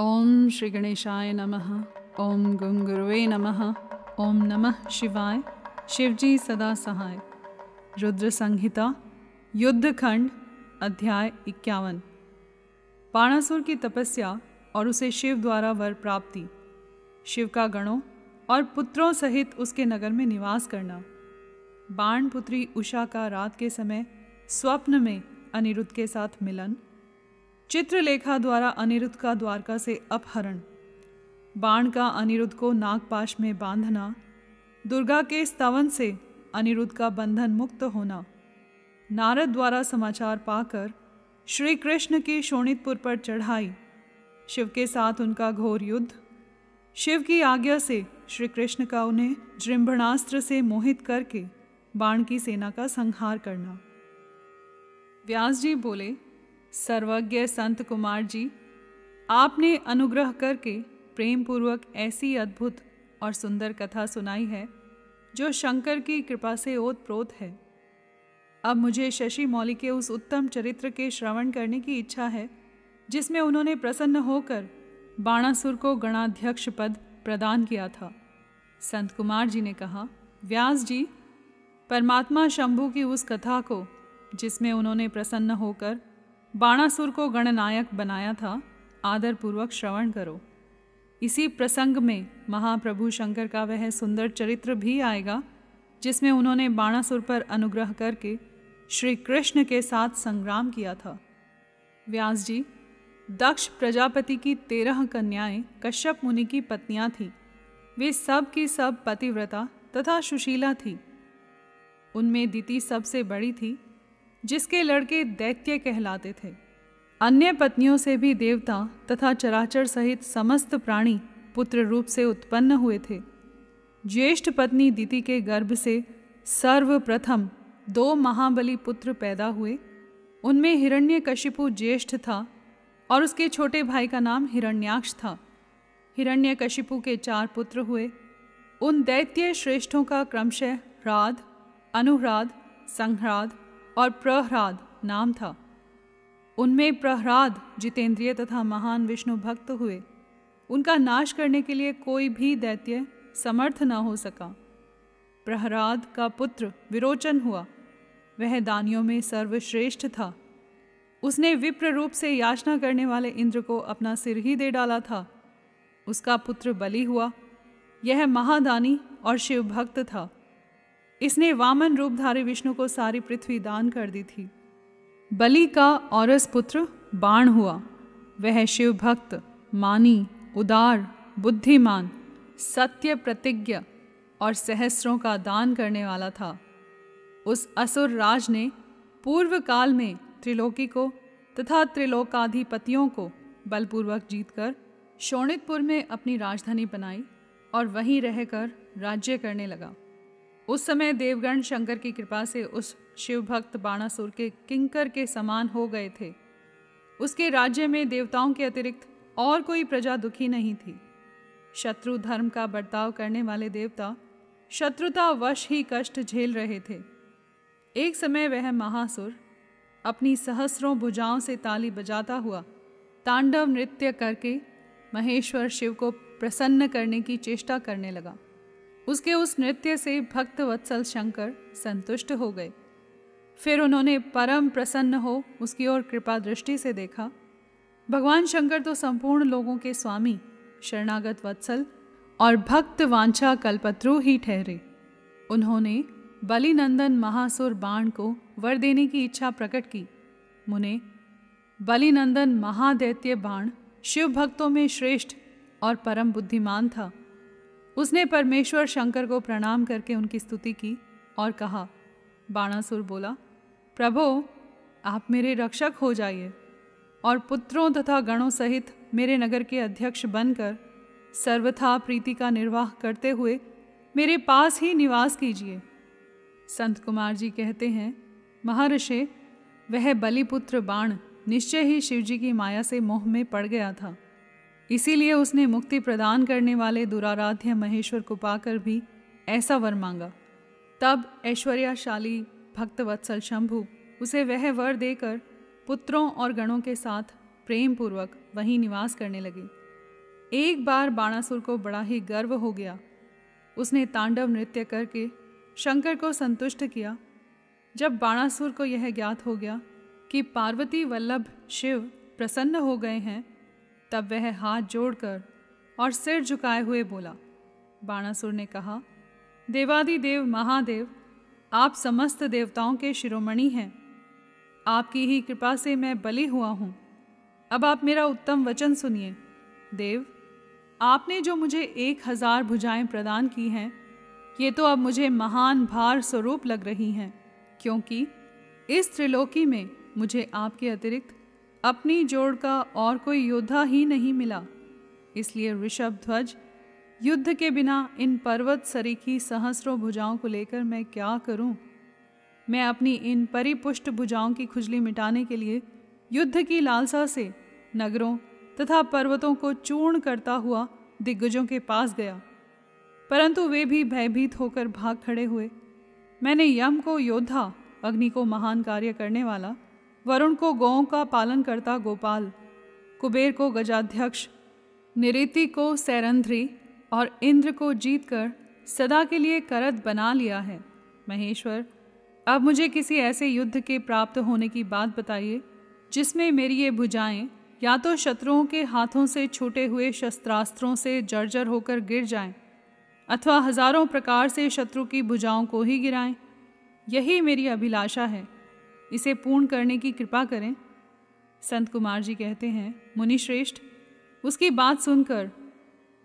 ओम श्री गणेशाय नमः। ओम गुंगुरुवे नमः। ओम नमः शिवाय। शिवजी सदा सहाय। रुद्र संहिता युद्ध खंड अध्याय इक्यावन। बाणासुर की तपस्या और उसे शिव द्वारा वर प्राप्ति। शिव का गणों और पुत्रों सहित उसके नगर में निवास करना। बाण पुत्री उषा का रात के समय स्वप्न में अनिरुद्ध के साथ मिलन। चित्रलेखा द्वारा अनिरुद्ध का द्वारका से अपहरण। बाण का अनिरुद्ध को नागपाश में बांधना, दुर्गा के स्तवन से अनिरुद्ध का बंधन मुक्त होना। नारद द्वारा समाचार पाकर श्री कृष्ण की शोणितपुर पर चढ़ाई। शिव के साथ उनका घोर युद्ध। शिव की आज्ञा से श्री कृष्ण का उन्हें जृंभणास्त्र से मोहित करके बाण की सेना का संहार करना। व्यास जी बोले सर्वज्ञ संत कुमार जी, आपने अनुग्रह करके प्रेम पूर्वक ऐसी अद्भुत और सुंदर कथा सुनाई है, जो शंकर की कृपा से ओत प्रोत है। अब मुझे शशि मौली के उस उत्तम चरित्र के श्रवण करने की इच्छा है, जिसमें उन्होंने प्रसन्न होकर बाणासुर को गणाध्यक्ष पद प्रदान किया था। संत कुमार जी ने कहा, व्यास जी, परमात्मा शंभु की उस कथा को, जिसमें उन्होंने प्रसन्न होकर बाणासुर को गणनायक बनाया था। आदरपूर्वक श्रवण करो। इसी प्रसंग में महाप्रभु शंकर का वह सुंदर चरित्र भी आएगा, जिसमें उन्होंने बाणासुर पर अनुग्रह करके श्री कृष्ण के साथ संग्राम किया था। व्यास जी, दक्ष प्रजापति की तेरह कन्याएँ, कश्यप मुनि की पत्नियाँ थीं। वे सब की सब पतिव्रता तथा सुशीला थी। उनमें दिति सबसे बड़ी थी जिसके लड़के दैत्य कहलाते थे। अन्य पत्नियों से भी देवता तथा चराचर सहित समस्त प्राणी पुत्र रूप से उत्पन्न हुए थे। ज्येष्ठ पत्नी दिति के गर्भ से सर्वप्रथम दो महाबली पुत्र पैदा हुए। उनमें हिरण्यकशिपु ज्येष्ठ था और उसके छोटे भाई का नाम हिरण्याक्ष था। हिरण्यकशिपु के चार पुत्र हुए। उन दैत्य श्रेष्ठों का क्रमशः ह्राद अनुह्राद संह्राद और प्रहराद नाम था। उनमें प्रहराद, जितेंद्रिय तथा महान विष्णु भक्त हुए। उनका नाश करने के लिए कोई भी दैत्य समर्थ न हो सका। प्रहराद का पुत्र विरोचन हुआ। वह दानियों में सर्वश्रेष्ठ था। उसने विप्र रूप से याचना करने वाले इंद्र को अपना सिर ही दे डाला था। उसका पुत्र बलि हुआ। यह महादानी और शिव भक्त था। इसने वामन रूपधारी विष्णु को सारी पृथ्वी दान कर दी थी। बलि का औरस पुत्र बाण हुआ। वह शिव भक्त मानी, उदार, बुद्धिमान, सत्य प्रतिज्ञ और सहस्रों का दान करने वाला था। उस असुर राज ने पूर्व काल में त्रिलोकी को तथा त्रिलोकाधिपतियों को बलपूर्वक जीतकर शोणितपुर में अपनी राजधानी बनाई और वहीं रहकर राज्य करने लगा। उस समय देवगण शंकर की कृपा से उस शिव भक्त बाणासुर के किंकर के समान हो गए थे। उसके राज्य में देवताओं के अतिरिक्त और कोई प्रजा दुखी नहीं थी। शत्रु धर्म का बर्ताव करने वाले देवता शत्रुता वश ही कष्ट झेल रहे थे। एक समय वह महासुर अपनी सहस्रों भुजाओं से ताली बजाता हुआ तांडव नृत्य करके महेश्वर शिव को प्रसन्न करने की चेष्टा करने लगा। उसके उस नृत्य से भक्त वत्सल शंकर संतुष्ट हो गए। फिर उन्होंने परम प्रसन्न हो उसकी ओर कृपा दृष्टि से देखा। भगवान शंकर तो संपूर्ण लोगों के स्वामी, शरणागत वत्सल और भक्त वांछा कल्पत्रु ही ठहरे। उन्होंने बलिनंदन महासुर बाण को वर देने की इच्छा प्रकट की। मुने, बलिनंदन महादैत्य बाण शिव भक्तों में श्रेष्ठ और परम बुद्धिमान था। उसने परमेश्वर शंकर को प्रणाम करके उनकी स्तुति की और कहा, बाणासुर बोला, प्रभो, आप मेरे रक्षक हो जाइए और पुत्रों तथा गणों सहित मेरे नगर के अध्यक्ष बनकर सर्वथा प्रीति का निर्वाह करते हुए मेरे पास ही निवास कीजिए। संत कुमार जी कहते हैं, महर्षि, वह बलिपुत्र बाण निश्चय ही शिवजी की माया से मोह में पड़ गया था। इसीलिए उसने मुक्ति प्रदान करने वाले दुराराध्य महेश्वर को पाकर भी ऐसा वर मांगा। तब ऐश्वर्याशाली भक्तवत्सल शंभु उसे वह वर देकर पुत्रों और गणों के साथ प्रेम पूर्वक वहीं निवास करने लगे। एक बार बाणासुर को बड़ा ही गर्व हो गया। उसने तांडव नृत्य करके शंकर को संतुष्ट किया। जब बाणासुर को यह ज्ञात हो गया कि पार्वती वल्लभ शिव प्रसन्न हो गए हैं तब वह हाथ जोड़कर और सिर झुकाए हुए बोला, बाणासुर ने कहा, देवादिदेव महादेव, आप समस्त देवताओं के शिरोमणि हैं। आपकी ही कृपा से मैं बलि हुआ हूँ। अब आप मेरा उत्तम वचन सुनिए। देव, आपने जो मुझे एक हज़ार भुजाएँ प्रदान की हैं, ये तो अब मुझे महान भार स्वरूप लग रही हैं, क्योंकि इस त्रिलोकी में मुझे आपके अतिरिक्त अपनी जोड़ का और कोई योद्धा ही नहीं मिला। इसलिए ऋषभ ध्वज, युद्ध के बिना इन पर्वत सरीखी सहस्रों भुजाओं को लेकर मैं क्या करूँ? मैं अपनी इन परिपुष्ट भुजाओं की खुजली मिटाने के लिए युद्ध की लालसा से नगरों तथा पर्वतों को चूर्ण करता हुआ दिग्गजों के पास गया। परंतु वे भी भयभीत होकर भाग खड़े हुए। मैंने यम को, योद्धा, अग्नि को महान कार्य करने वाला वरुण को गौों का पालन करता गोपाल, कुबेर को गजाध्यक्ष, निरीति को सैरंध्री और इंद्र को जीतकर सदा के लिए करत बना लिया है। महेश्वर, अब मुझे किसी ऐसे युद्ध के प्राप्त होने की बात बताइए, जिसमें मेरी ये भुजाएँ या तो शत्रुओं के हाथों से छूटे हुए शस्त्रास्त्रों से जर्जर होकर गिर जाएँ, अथवा हज़ारों प्रकार से शत्रु की भुजाओं को ही गिराएँ, यही मेरी अभिलाषा है। इसे पूर्ण करने की कृपा करें। संत कुमार जी कहते हैं, मुनिश्रेष्ठ, उसकी बात सुनकर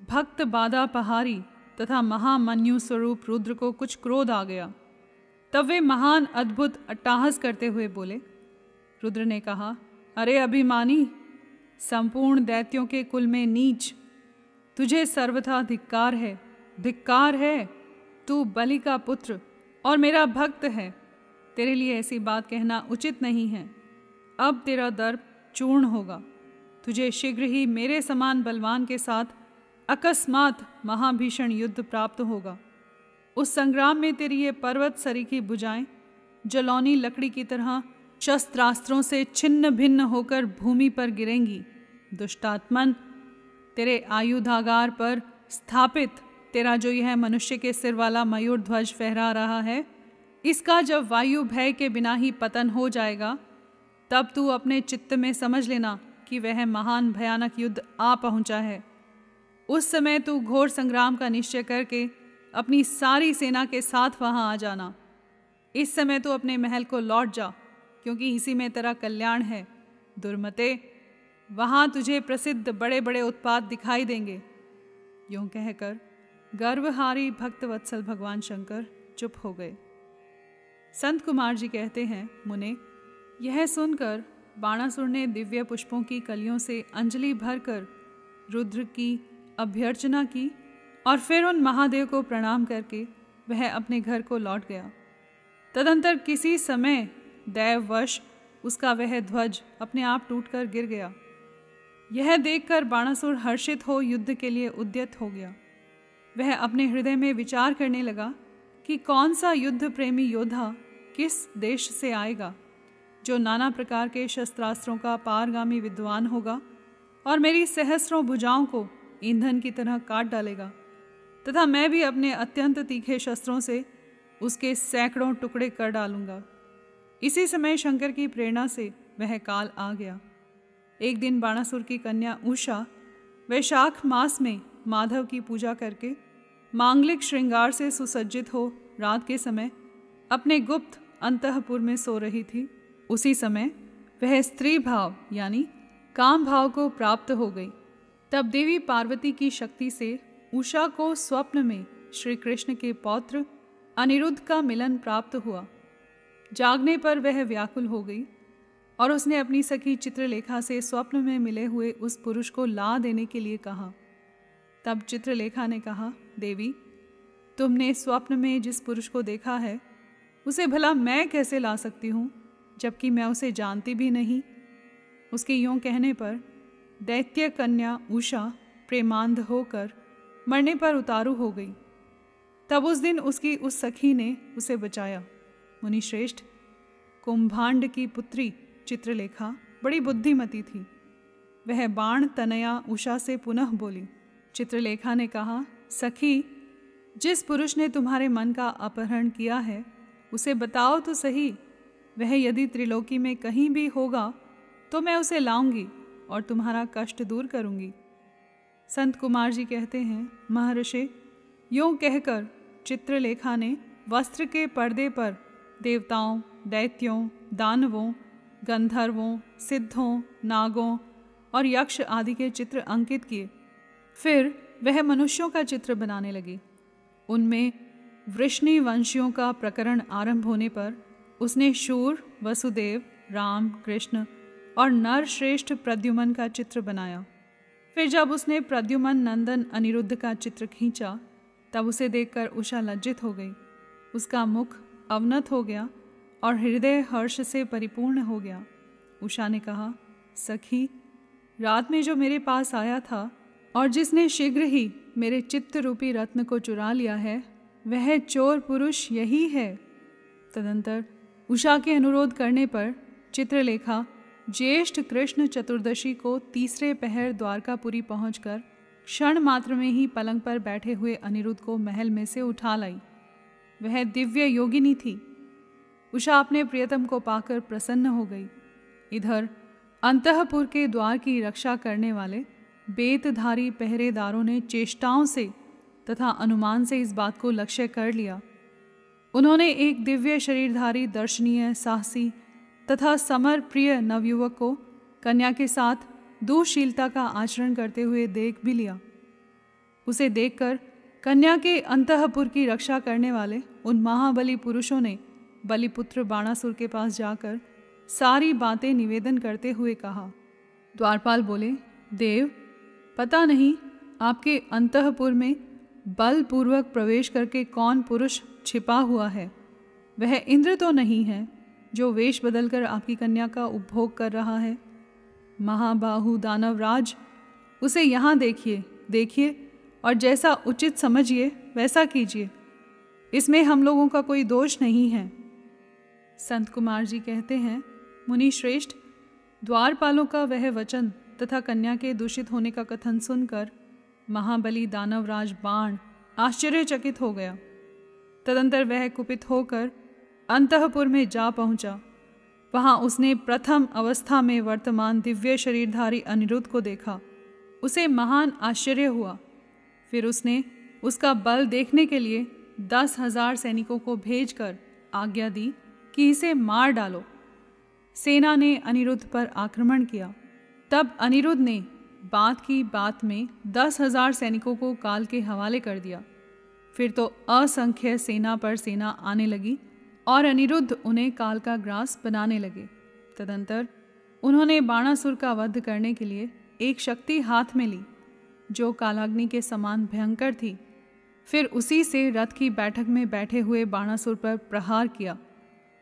भक्त बादा पहारी तथा महामन्यु स्वरूप रुद्र को कुछ क्रोध आ गया। तब वे महान अद्भुत अट्टाहस करते हुए बोले, रुद्र ने कहा, अरे अभिमानी, संपूर्ण दैत्यों के कुल में नीच, तुझे सर्वथा धिक्कार है। धिक्कार है, तू बलि का पुत्र और मेरा भक्त है। तेरे लिए ऐसी बात कहना उचित नहीं है। अब तेरा दर्प चूर्ण होगा। तुझे शीघ्र ही मेरे समान बलवान के साथ अकस्मात महाभीषण युद्ध प्राप्त होगा। उस संग्राम में तेरी ये पर्वत सरी की बुझाएँ, जलौनी लकड़ी की तरह शस्त्रास्त्रों से छिन्न भिन्न होकर भूमि पर गिरेंगी। दुष्टात्मन, तेरे आयुधागार पर स्थापित तेरा जो यह मनुष्य के सिर वाला मयूर ध्वज फहरा रहा है इसका जब वायु भय के बिना ही पतन हो जाएगा, तब तू अपने चित्त में समझ लेना कि वह महान भयानक युद्ध आ पहुँचा है। उस समय तू घोर संग्राम का निश्चय करके अपनी सारी सेना के साथ वहाँ आ जाना। इस समय तू अपने महल को लौट जा, क्योंकि इसी में तेरा कल्याण है। दुर्मते, वहाँ तुझे प्रसिद्ध बड़े बड़े उत्पाद दिखाई देंगे। यूँ कहकर गर्वहारी भक्त वत्सल भगवान शंकर चुप हो गए। संत कुमार जी कहते हैं, मुने, यह सुनकर बाणासुर ने दिव्य पुष्पों की कलियों से अंजलि भरकर रुद्र की अभ्यर्चना की और फिर उन महादेव को प्रणाम करके वह अपने घर को लौट गया। तदंतर किसी समय दैववश उसका वह ध्वज अपने आप टूटकर गिर गया। यह देखकर बाणासुर हर्षित हो युद्ध के लिए उद्यत हो गया। वह अपने हृदय में विचार करने लगा कि कौन सा युद्ध प्रेमी योद्धा किस देश से आएगा, जो नाना प्रकार के शस्त्रास्त्रों का पारगामी विद्वान होगा और मेरी सहस्रों भुजाओं को ईंधन की तरह काट डालेगा, तथा मैं भी अपने अत्यंत तीखे शस्त्रों से उसके सैकड़ों टुकड़े कर डालूँगा। इसी समय शंकर की प्रेरणा से वह काल आ गया। एक दिन बाणासुर की कन्या उषा वैशाख मास में माधव की पूजा करके मांगलिक श्रृंगार से सुसज्जित हो रात के समय अपने गुप्त अंतपुर में सो रही थी। उसी समय वह स्त्री भाव, यानी काम भाव को प्राप्त हो गई। तब देवी पार्वती की शक्ति से उषा को स्वप्न में श्री कृष्ण के पौत्र अनिरुद्ध का मिलन प्राप्त हुआ। जागने पर वह व्याकुल हो गई और उसने अपनी सखी चित्रलेखा से स्वप्न में मिले हुए उस पुरुष को ला देने के लिए कहा। तब चित्रलेखा ने कहा, देवी, तुमने स्वप्न में जिस पुरुष को देखा है उसे भला मैं कैसे ला सकती हूँ, जबकि मैं उसे जानती भी नहीं? उसके यूँ कहने पर दैत्य कन्या उषा प्रेमांध होकर मरने पर उतारू हो गई। तब उस दिन उसकी उस सखी ने उसे बचाया। मुनिश्रेष्ठ, कुंभांड की पुत्री चित्रलेखा बड़ी बुद्धिमती थी। वह बाण तनया उषा से पुनः बोली। चित्रलेखा ने कहा, सखी, जिस पुरुष ने तुम्हारे मन का अपहरण किया है उसे बताओ तो सही। वह यदि त्रिलोकी में कहीं भी होगा तो मैं उसे लाऊँगी और तुम्हारा कष्ट दूर करूँगी। संत कुमार जी कहते हैं, महर्षि, यूँ कहकर चित्रलेखा ने वस्त्र के पर्दे पर देवताओं, दैत्यों, दानवों, गंधर्वों, सिद्धों, नागों और यक्ष आदि के चित्र अंकित किए। फिर वह मनुष्यों का चित्र बनाने लगी। उनमें वृष्णि वंशियों का प्रकरण आरंभ होने पर उसने शूर, वसुदेव, राम, कृष्ण और नर श्रेष्ठ प्रद्युमन का चित्र बनाया। फिर जब उसने प्रद्युमन नंदन अनिरुद्ध का चित्र खींचा, तब उसे देखकर उषा लज्जित हो गई। उसका मुख अवनत हो गया और हृदय हर्ष से परिपूर्ण हो गया। उषा ने कहा, सखी, रात में जो मेरे पास आया था और जिसने शीघ्र ही मेरे चित्त रूपी रत्न को चुरा लिया है वह चोर पुरुष यही है। तदंतर उषा के अनुरोध करने पर चित्रलेखा ज्येष्ठ कृष्ण चतुर्दशी को तीसरे पहर द्वारकापुरी पहुंचकर क्षण मात्र में ही पलंग पर बैठे हुए अनिरुद्ध को महल में से उठा लाई। वह दिव्य योगिनी थी। उषा अपने प्रियतम को पाकर प्रसन्न हो गई। इधर अंतपुर के द्वार की रक्षा करने वाले बेतधारी पहरेदारों ने चेष्टाओं से तथा अनुमान से इस बात को लक्ष्य कर लिया। उन्होंने एक दिव्य शरीरधारी दर्शनीय, साहसी तथा समर प्रिय नवयुवक को कन्या के साथ दुशीलता का आचरण करते हुए देख भी लिया। उसे देखकर कन्या के अंतपुर की रक्षा करने वाले उन महाबली पुरुषों ने बलिपुत्र बाणासुर के पास जाकर सारी बातें निवेदन करते हुए कहा। द्वारपाल बोले, देव, पता नहीं आपके अंतपुर में बलपूर्वक प्रवेश करके कौन पुरुष छिपा हुआ है? वह इंद्र तो नहीं है, जो वेश बदलकर आपकी कन्या का उपभोग कर रहा है। महाबाहु दानवराज, उसे यहाँ देखिए देखिए, और जैसा उचित समझिए, वैसा कीजिए। इसमें हम लोगों का कोई दोष नहीं है। संत कुमार जी कहते हैं, मुनि श्रेष्ठ, द्वारपालों का वह वचन तथा कन्या के दूषित होने का कथन सुनकर महाबली दानवराज बाण आश्चर्यचकित हो गया। तदंतर वह कुपित होकर अंतपुर में जा पहुँचा। वहाँ उसने प्रथम अवस्था में वर्तमान दिव्य शरीरधारी अनिरुद्ध को देखा। उसे महान आश्चर्य हुआ। फिर उसने उसका बल देखने के लिए दस हज़ार सैनिकों को भेजकर आज्ञा दी कि इसे मार डालो। सेना ने अनिरुद्ध पर आक्रमण किया। तब अनिरुद्ध ने बात की बात में दस हज़ार सैनिकों को काल के हवाले कर दिया। फिर तो असंख्य सेना पर सेना आने लगी और अनिरुद्ध उन्हें काल का ग्रास बनाने लगे। तदंतर उन्होंने बाणासुर का वध करने के लिए एक शक्ति हाथ में ली, जो कालाग्नि के समान भयंकर थी। फिर उसी से रथ की बैठक में बैठे हुए बाणासुर पर प्रहार किया।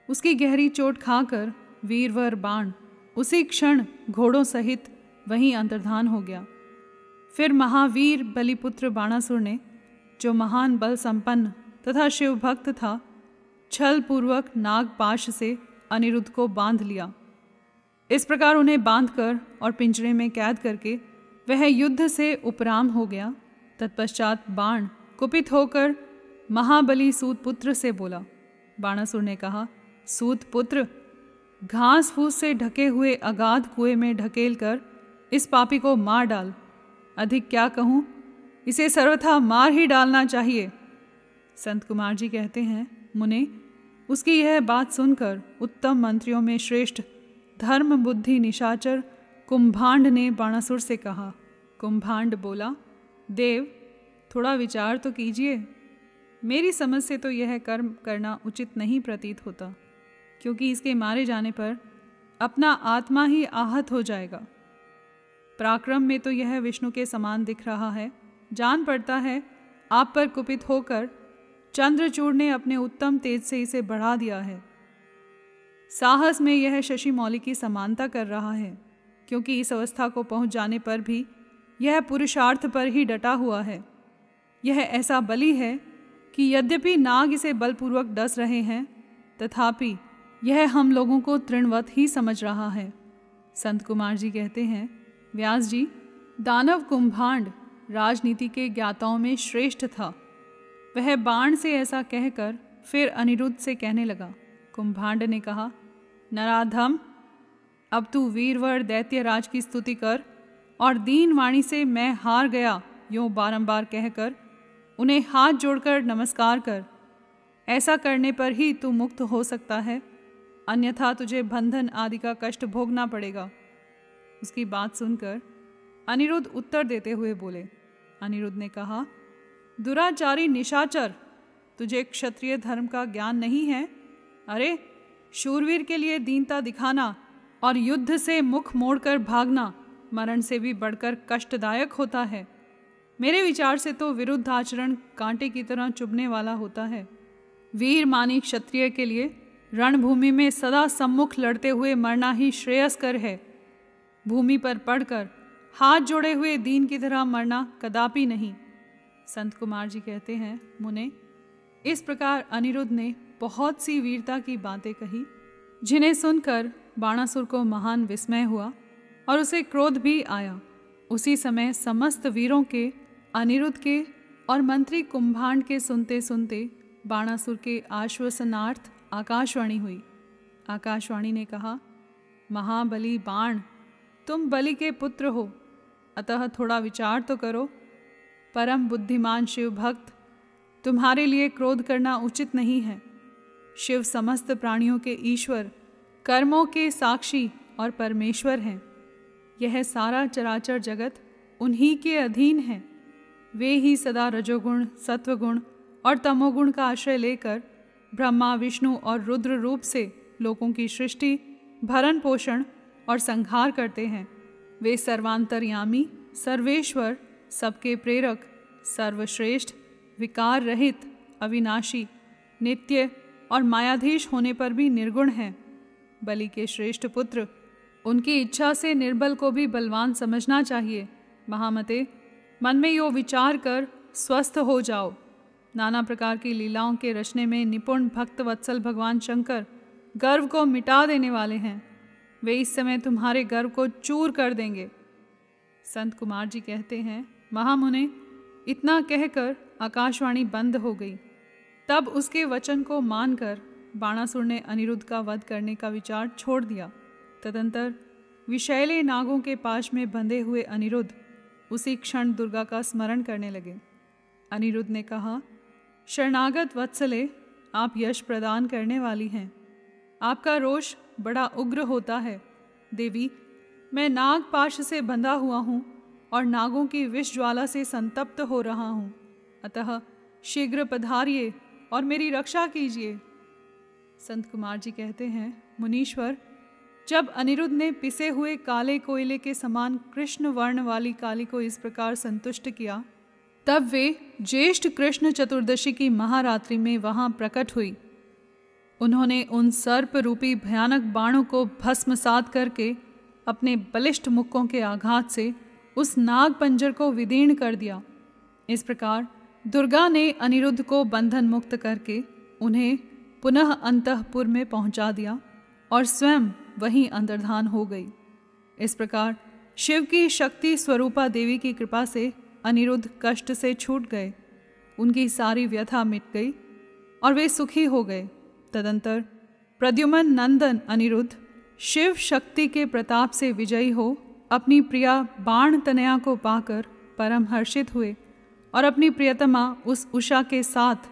उसकी गहरी चोट खाकर वीरवर बाण उसी क्षण घोड़ों सहित वहीं अंतर्धान हो गया। फिर महावीर बलिपुत्र बाणासुर ने, जो महान बल संपन्न तथा शिव भक्त था छल पूर्वक नागपाश से अनिरुद्ध को बाँध लिया। इस प्रकार उन्हें बांधकर और पिंजरे में कैद करके वह युद्ध से उपराम हो गया। तत्पश्चात बाण कुपित होकर महाबली सूतपुत्र से बोला। बाणासुर ने कहा, सूतपुत्र, घास फूस से ढके हुए अगाध कुएँ में ढकेल कर इस पापी को मार डाल। अधिक क्या कहूँ? इसे सर्वथा मार ही डालना चाहिए। संत कुमार जी कहते हैं, मुने, उसकी यह बात सुनकर उत्तम मंत्रियों में श्रेष्ठ धर्म बुद्धि निशाचर कुंभांड ने बाणासुर से कहा। कुंभांड बोला, देव, थोड़ा विचार तो कीजिए। मेरी समझ से तो यह कर्म करना उचित नहीं प्रतीत होता, क्योंकि इसके मारे जाने पर अपना आत्मा ही आहत हो जाएगा। पराक्रम में तो यह विष्णु के समान दिख रहा है। जान पड़ता है, आप पर कुपित होकर चंद्रचूड़ ने अपने उत्तम तेज से इसे बढ़ा दिया है। साहस में यह शशि मौली की समानता कर रहा है, क्योंकि इस अवस्था को पहुँच जाने पर भी यह पुरुषार्थ पर ही डटा हुआ है। यह ऐसा बली है कि यद्यपि नाग इसे बलपूर्वक डस रहे हैं, तथापि यह हम लोगों को तृणवत ही समझ रहा है। संत कुमार जी कहते हैं व्यास जी, दानव कुंभांड राजनीति के ज्ञाताओं में श्रेष्ठ था। वह बाण से ऐसा कहकर फिर अनिरुद्ध से कहने लगा। कुंभांड ने कहा, नराधम, अब तू वीरवर दैत्यराज की स्तुति कर और दीन वाणी से मैं हार गया यूँ बारंबार कहकर उन्हें हाथ जोड़कर नमस्कार कर। ऐसा करने पर ही तू मुक्त हो सकता है। अन्यथा तुझे बंधन आदि का कष्ट भोगना पड़ेगा। उसकी बात सुनकर अनिरुद्ध उत्तर देते हुए बोले, अनिरुद्ध ने कहा, दुराचारी निशाचर, तुझे क्षत्रिय धर्म का ज्ञान नहीं है? अरे, शूरवीर के लिए दीनता दिखाना और युद्ध से मुख मोड़कर भागना मरण से भी बढ़कर कष्टदायक होता है। मेरे विचार से तो विरुद्ध आचरण कांटे की तरह चुभने वाला होता है। वीर मानी क्षत्रिय के लिए रणभूमि में सदा सम्मुख लड़ते हुए मरना ही श्रेयस्कर है। भूमि पर पड़कर हाथ जोड़े हुए दीन की तरह मरना कदापि नहीं। संत कुमार जी कहते हैं, मुने, इस प्रकार अनिरुद्ध ने बहुत सी वीरता की बातें कही, जिन्हें सुनकर बाणासुर को महान विस्मय हुआ और उसे क्रोध भी आया। उसी समय समस्त वीरों के, अनिरुद्ध के और मंत्री कुंभांड के सुनते सुनते बाणासुर के आश्वसनार्थ आकाशवाणी हुई। आकाशवाणी ने कहा, महाबली बाण तुम बलि के पुत्र हो। अतः थोड़ा विचार तो करो। परम बुद्धिमान शिव भक्त, तुम्हारे लिए क्रोध करना उचित नहीं है। शिव समस्त प्राणियों के ईश्वर, कर्मों के साक्षी और परमेश्वर हैं। यह सारा चराचर जगत उन्हीं के अधीन है। वे ही सदा रजोगुण, सत्वगुण और तमोगुण का आश्रय लेकर ब्रह्मा, विष्णु और रुद्र रूप से लोगों की सृष्टि, भरण पोषण और संहार करते हैं। वे सर्वांतरयामी, सर्वेश्वर, सबके प्रेरक, सर्वश्रेष्ठ विकार रहित अविनाशी, नित्य और मायाधीश होने पर भी निर्गुण हैं। बलि के श्रेष्ठ पुत्र, उनकी इच्छा से निर्बल को भी बलवान समझना चाहिए। महामते, मन में यो विचार कर स्वस्थ हो जाओ। नाना प्रकार की लीलाओं के रचने में निपुण भक्त वत्सल भगवान शंकर गर्व को मिटा देने वाले हैं। वे इस समय तुम्हारे गर्व को चूर कर देंगे। संत कुमार जी कहते हैं, महामुने, इतना कहकर आकाशवाणी बंद हो गई। तब उसके वचन को मानकर बाणासुर ने अनिरुद्ध का वध करने का विचार छोड़ दिया। तदंतर विशैले नागों के पाश में बंधे हुए अनिरुद्ध उसी क्षण दुर्गा का स्मरण करने लगे। अनिरुद्ध ने कहा, शरणागत वत्सले, आप यश प्रदान करने वाली हैं। आपका रोष बड़ा उग्र होता है। देवी, मैं नाग पाश से बंधा हुआ हूँ और नागों की विष ज्वाला से संतप्त हो रहा हूँ। अतः शीघ्र पधारिए और मेरी रक्षा कीजिए। संत कुमार जी कहते हैं, मुनीश्वर, जब अनिरुद्ध ने पिसे हुए काले कोयले के समान कृष्ण वर्ण वाली काली को इस प्रकार संतुष्ट किया, तब वे ज्येष्ठ कृष्ण चतुर्दशी की महारात्रि में वहाँ प्रकट हुई। उन्होंने उन सर्प रूपी भयानक बाणों को भस्मसात करके अपने बलिष्ठ मुक्कों के आघात से उस नाग पंजर को विदीर्ण कर दिया। इस प्रकार दुर्गा ने अनिरुद्ध को बंधन मुक्त करके उन्हें पुनः अंतपुर में पहुँचा दिया और स्वयं वहीं अंतर्धान हो गई। इस प्रकार शिव की शक्ति स्वरूपा देवी की कृपा से अनिरुद्ध कष्ट से छूट गए। उनकी सारी व्यथा मिट गई और वे सुखी हो गए। तदंतर, प्रद्युमन नंदन अनिरुद्ध, शिव शक्ति के प्रताप से विजयी हो, अपनी प्रिया बाण तनया को पाकर परम हर्षित हुए और अपनी प्रियतमा उस उषा के साथ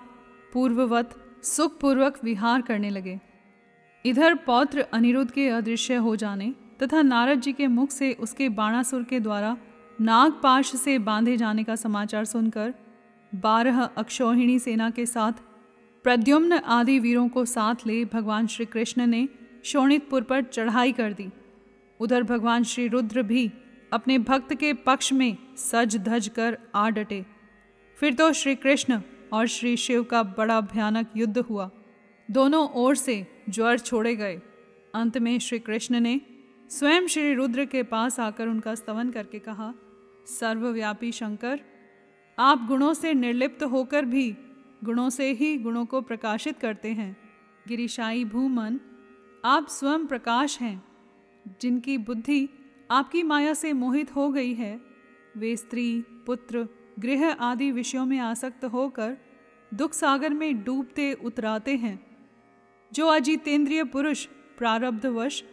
पूर्ववत सुखपूर्वक विहार करने लगे। इधर पौत्र अनिरुद्ध के अदृश्य हो जाने तथा नारद जी के मुख से उसके बाणासुर के द्वारा नागपाश से बांधे जाने का समाचार सुनकर बारह अक्षोहिणी सेना के साथ प्रद्युम्न आदि वीरों को साथ ले भगवान श्री कृष्ण ने शोणितपुर पर चढ़ाई कर दी। उधर भगवान श्री रुद्र भी अपने भक्त के पक्ष में सज धज कर आ डटे। फिर तो श्री कृष्ण और श्री शिव का बड़ा भयानक युद्ध हुआ। दोनों ओर से ज्वर छोड़े गए। अंत में श्री कृष्ण ने स्वयं श्री रुद्र के पास आकर उनका स्तवन करके कहा, सर्वव्यापी शंकर, आप गुणों से निर्लिप्त होकर भी गुणों से ही गुणों को प्रकाशित करते हैं। गिरिशाई भूमन, आप स्वयं प्रकाश हैं। जिनकी बुद्धि आपकी माया से मोहित हो गई है, वे स्त्री, पुत्र, गृह आदि विषयों में आसक्त होकर दुख सागर में डूबते उतराते हैं। जो अजितेंद्रिय पुरुष प्रारब्धवश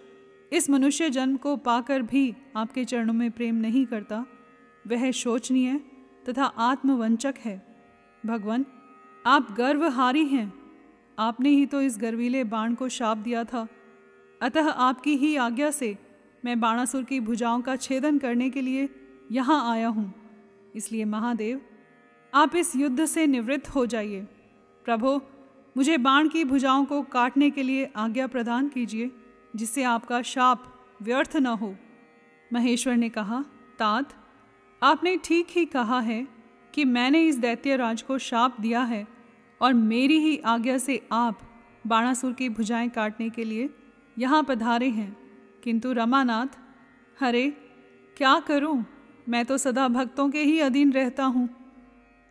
इस मनुष्य जन्म को पाकर भी आपके चरणों में प्रेम नहीं करता, वह शोचनीय तथा आत्मवंचक है। भगवान आप गर्वहारी हैं। आपने ही तो इस गर्वीले बाण को शाप दिया था। अतः आपकी ही आज्ञा से मैं बाणासुर की भुजाओं का छेदन करने के लिए यहाँ आया हूँ। इसलिए महादेव, आप इस युद्ध से निवृत्त हो जाइए। प्रभो, मुझे बाण की भुजाओं को काटने के लिए आज्ञा प्रदान कीजिए, जिससे आपका शाप व्यर्थ न हो। महेश्वर ने कहा, तात, आपने ठीक ही कहा है कि मैंने इस दैत्य राज को शाप दिया है। और मेरी ही आज्ञा से आप बाणासुर की भुजाएँ काटने के लिए यहाँ पधारे हैं। किंतु रमानाथ, हरे, क्या करूँ? मैं तो सदा भक्तों के ही अधीन रहता हूँ।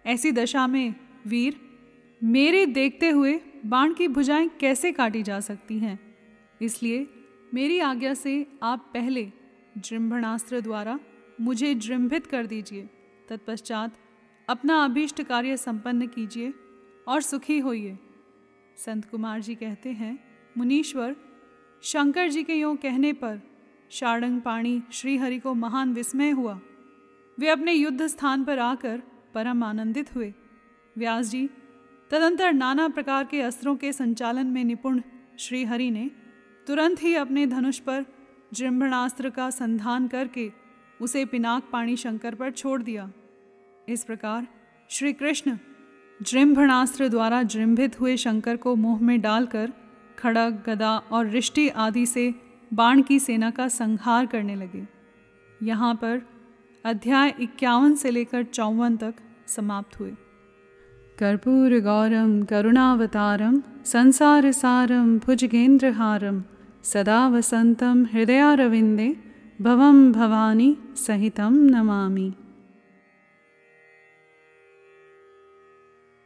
ऐसी दशा में, वीर, मेरे देखते हुए बाण की भुजाएँ कैसे काटी जा सकती हैं? इसलिए मेरी आज्ञा से आप पहले जृंभणास्त्र द्वारा मुझे जृंभित कर दीजिए। तत्पश्चात अपना अभीष्ट कार्य संपन्न कीजिए। और सुखी होइए। संत कुमार जी कहते हैं, मुनीश्वर, शंकर जी के यों कहने पर शाड़ंग पाणी श्रीहरि को महान विस्मय हुआ। वे अपने युद्ध स्थान पर आकर परम आनंदित हुए। व्यास जी, तदंतर नाना प्रकार के अस्त्रों के संचालन में निपुण श्रीहरि ने तुरंत ही अपने धनुष पर जृंभणास्त्र का संधान करके उसे पिनाक पाणी शंकर पर छोड़ दिया। इस प्रकार श्री कृष्ण जृंभणास्त्र द्वारा जृंभित हुए शंकर को मुँह में डालकर खड़ग गदा और रिष्टि आदि से बाण की सेना का संहार करने लगे। यहाँ पर अध्याय इक्यावन से लेकर चौवन तक समाप्त हुए। कर्पूर गौरम, करुणावतारम, संसार सारम भुजगेंद्रहारम सदा वसंतम, हृदयारविंदे, भवम भवानी, सहितम नमामि।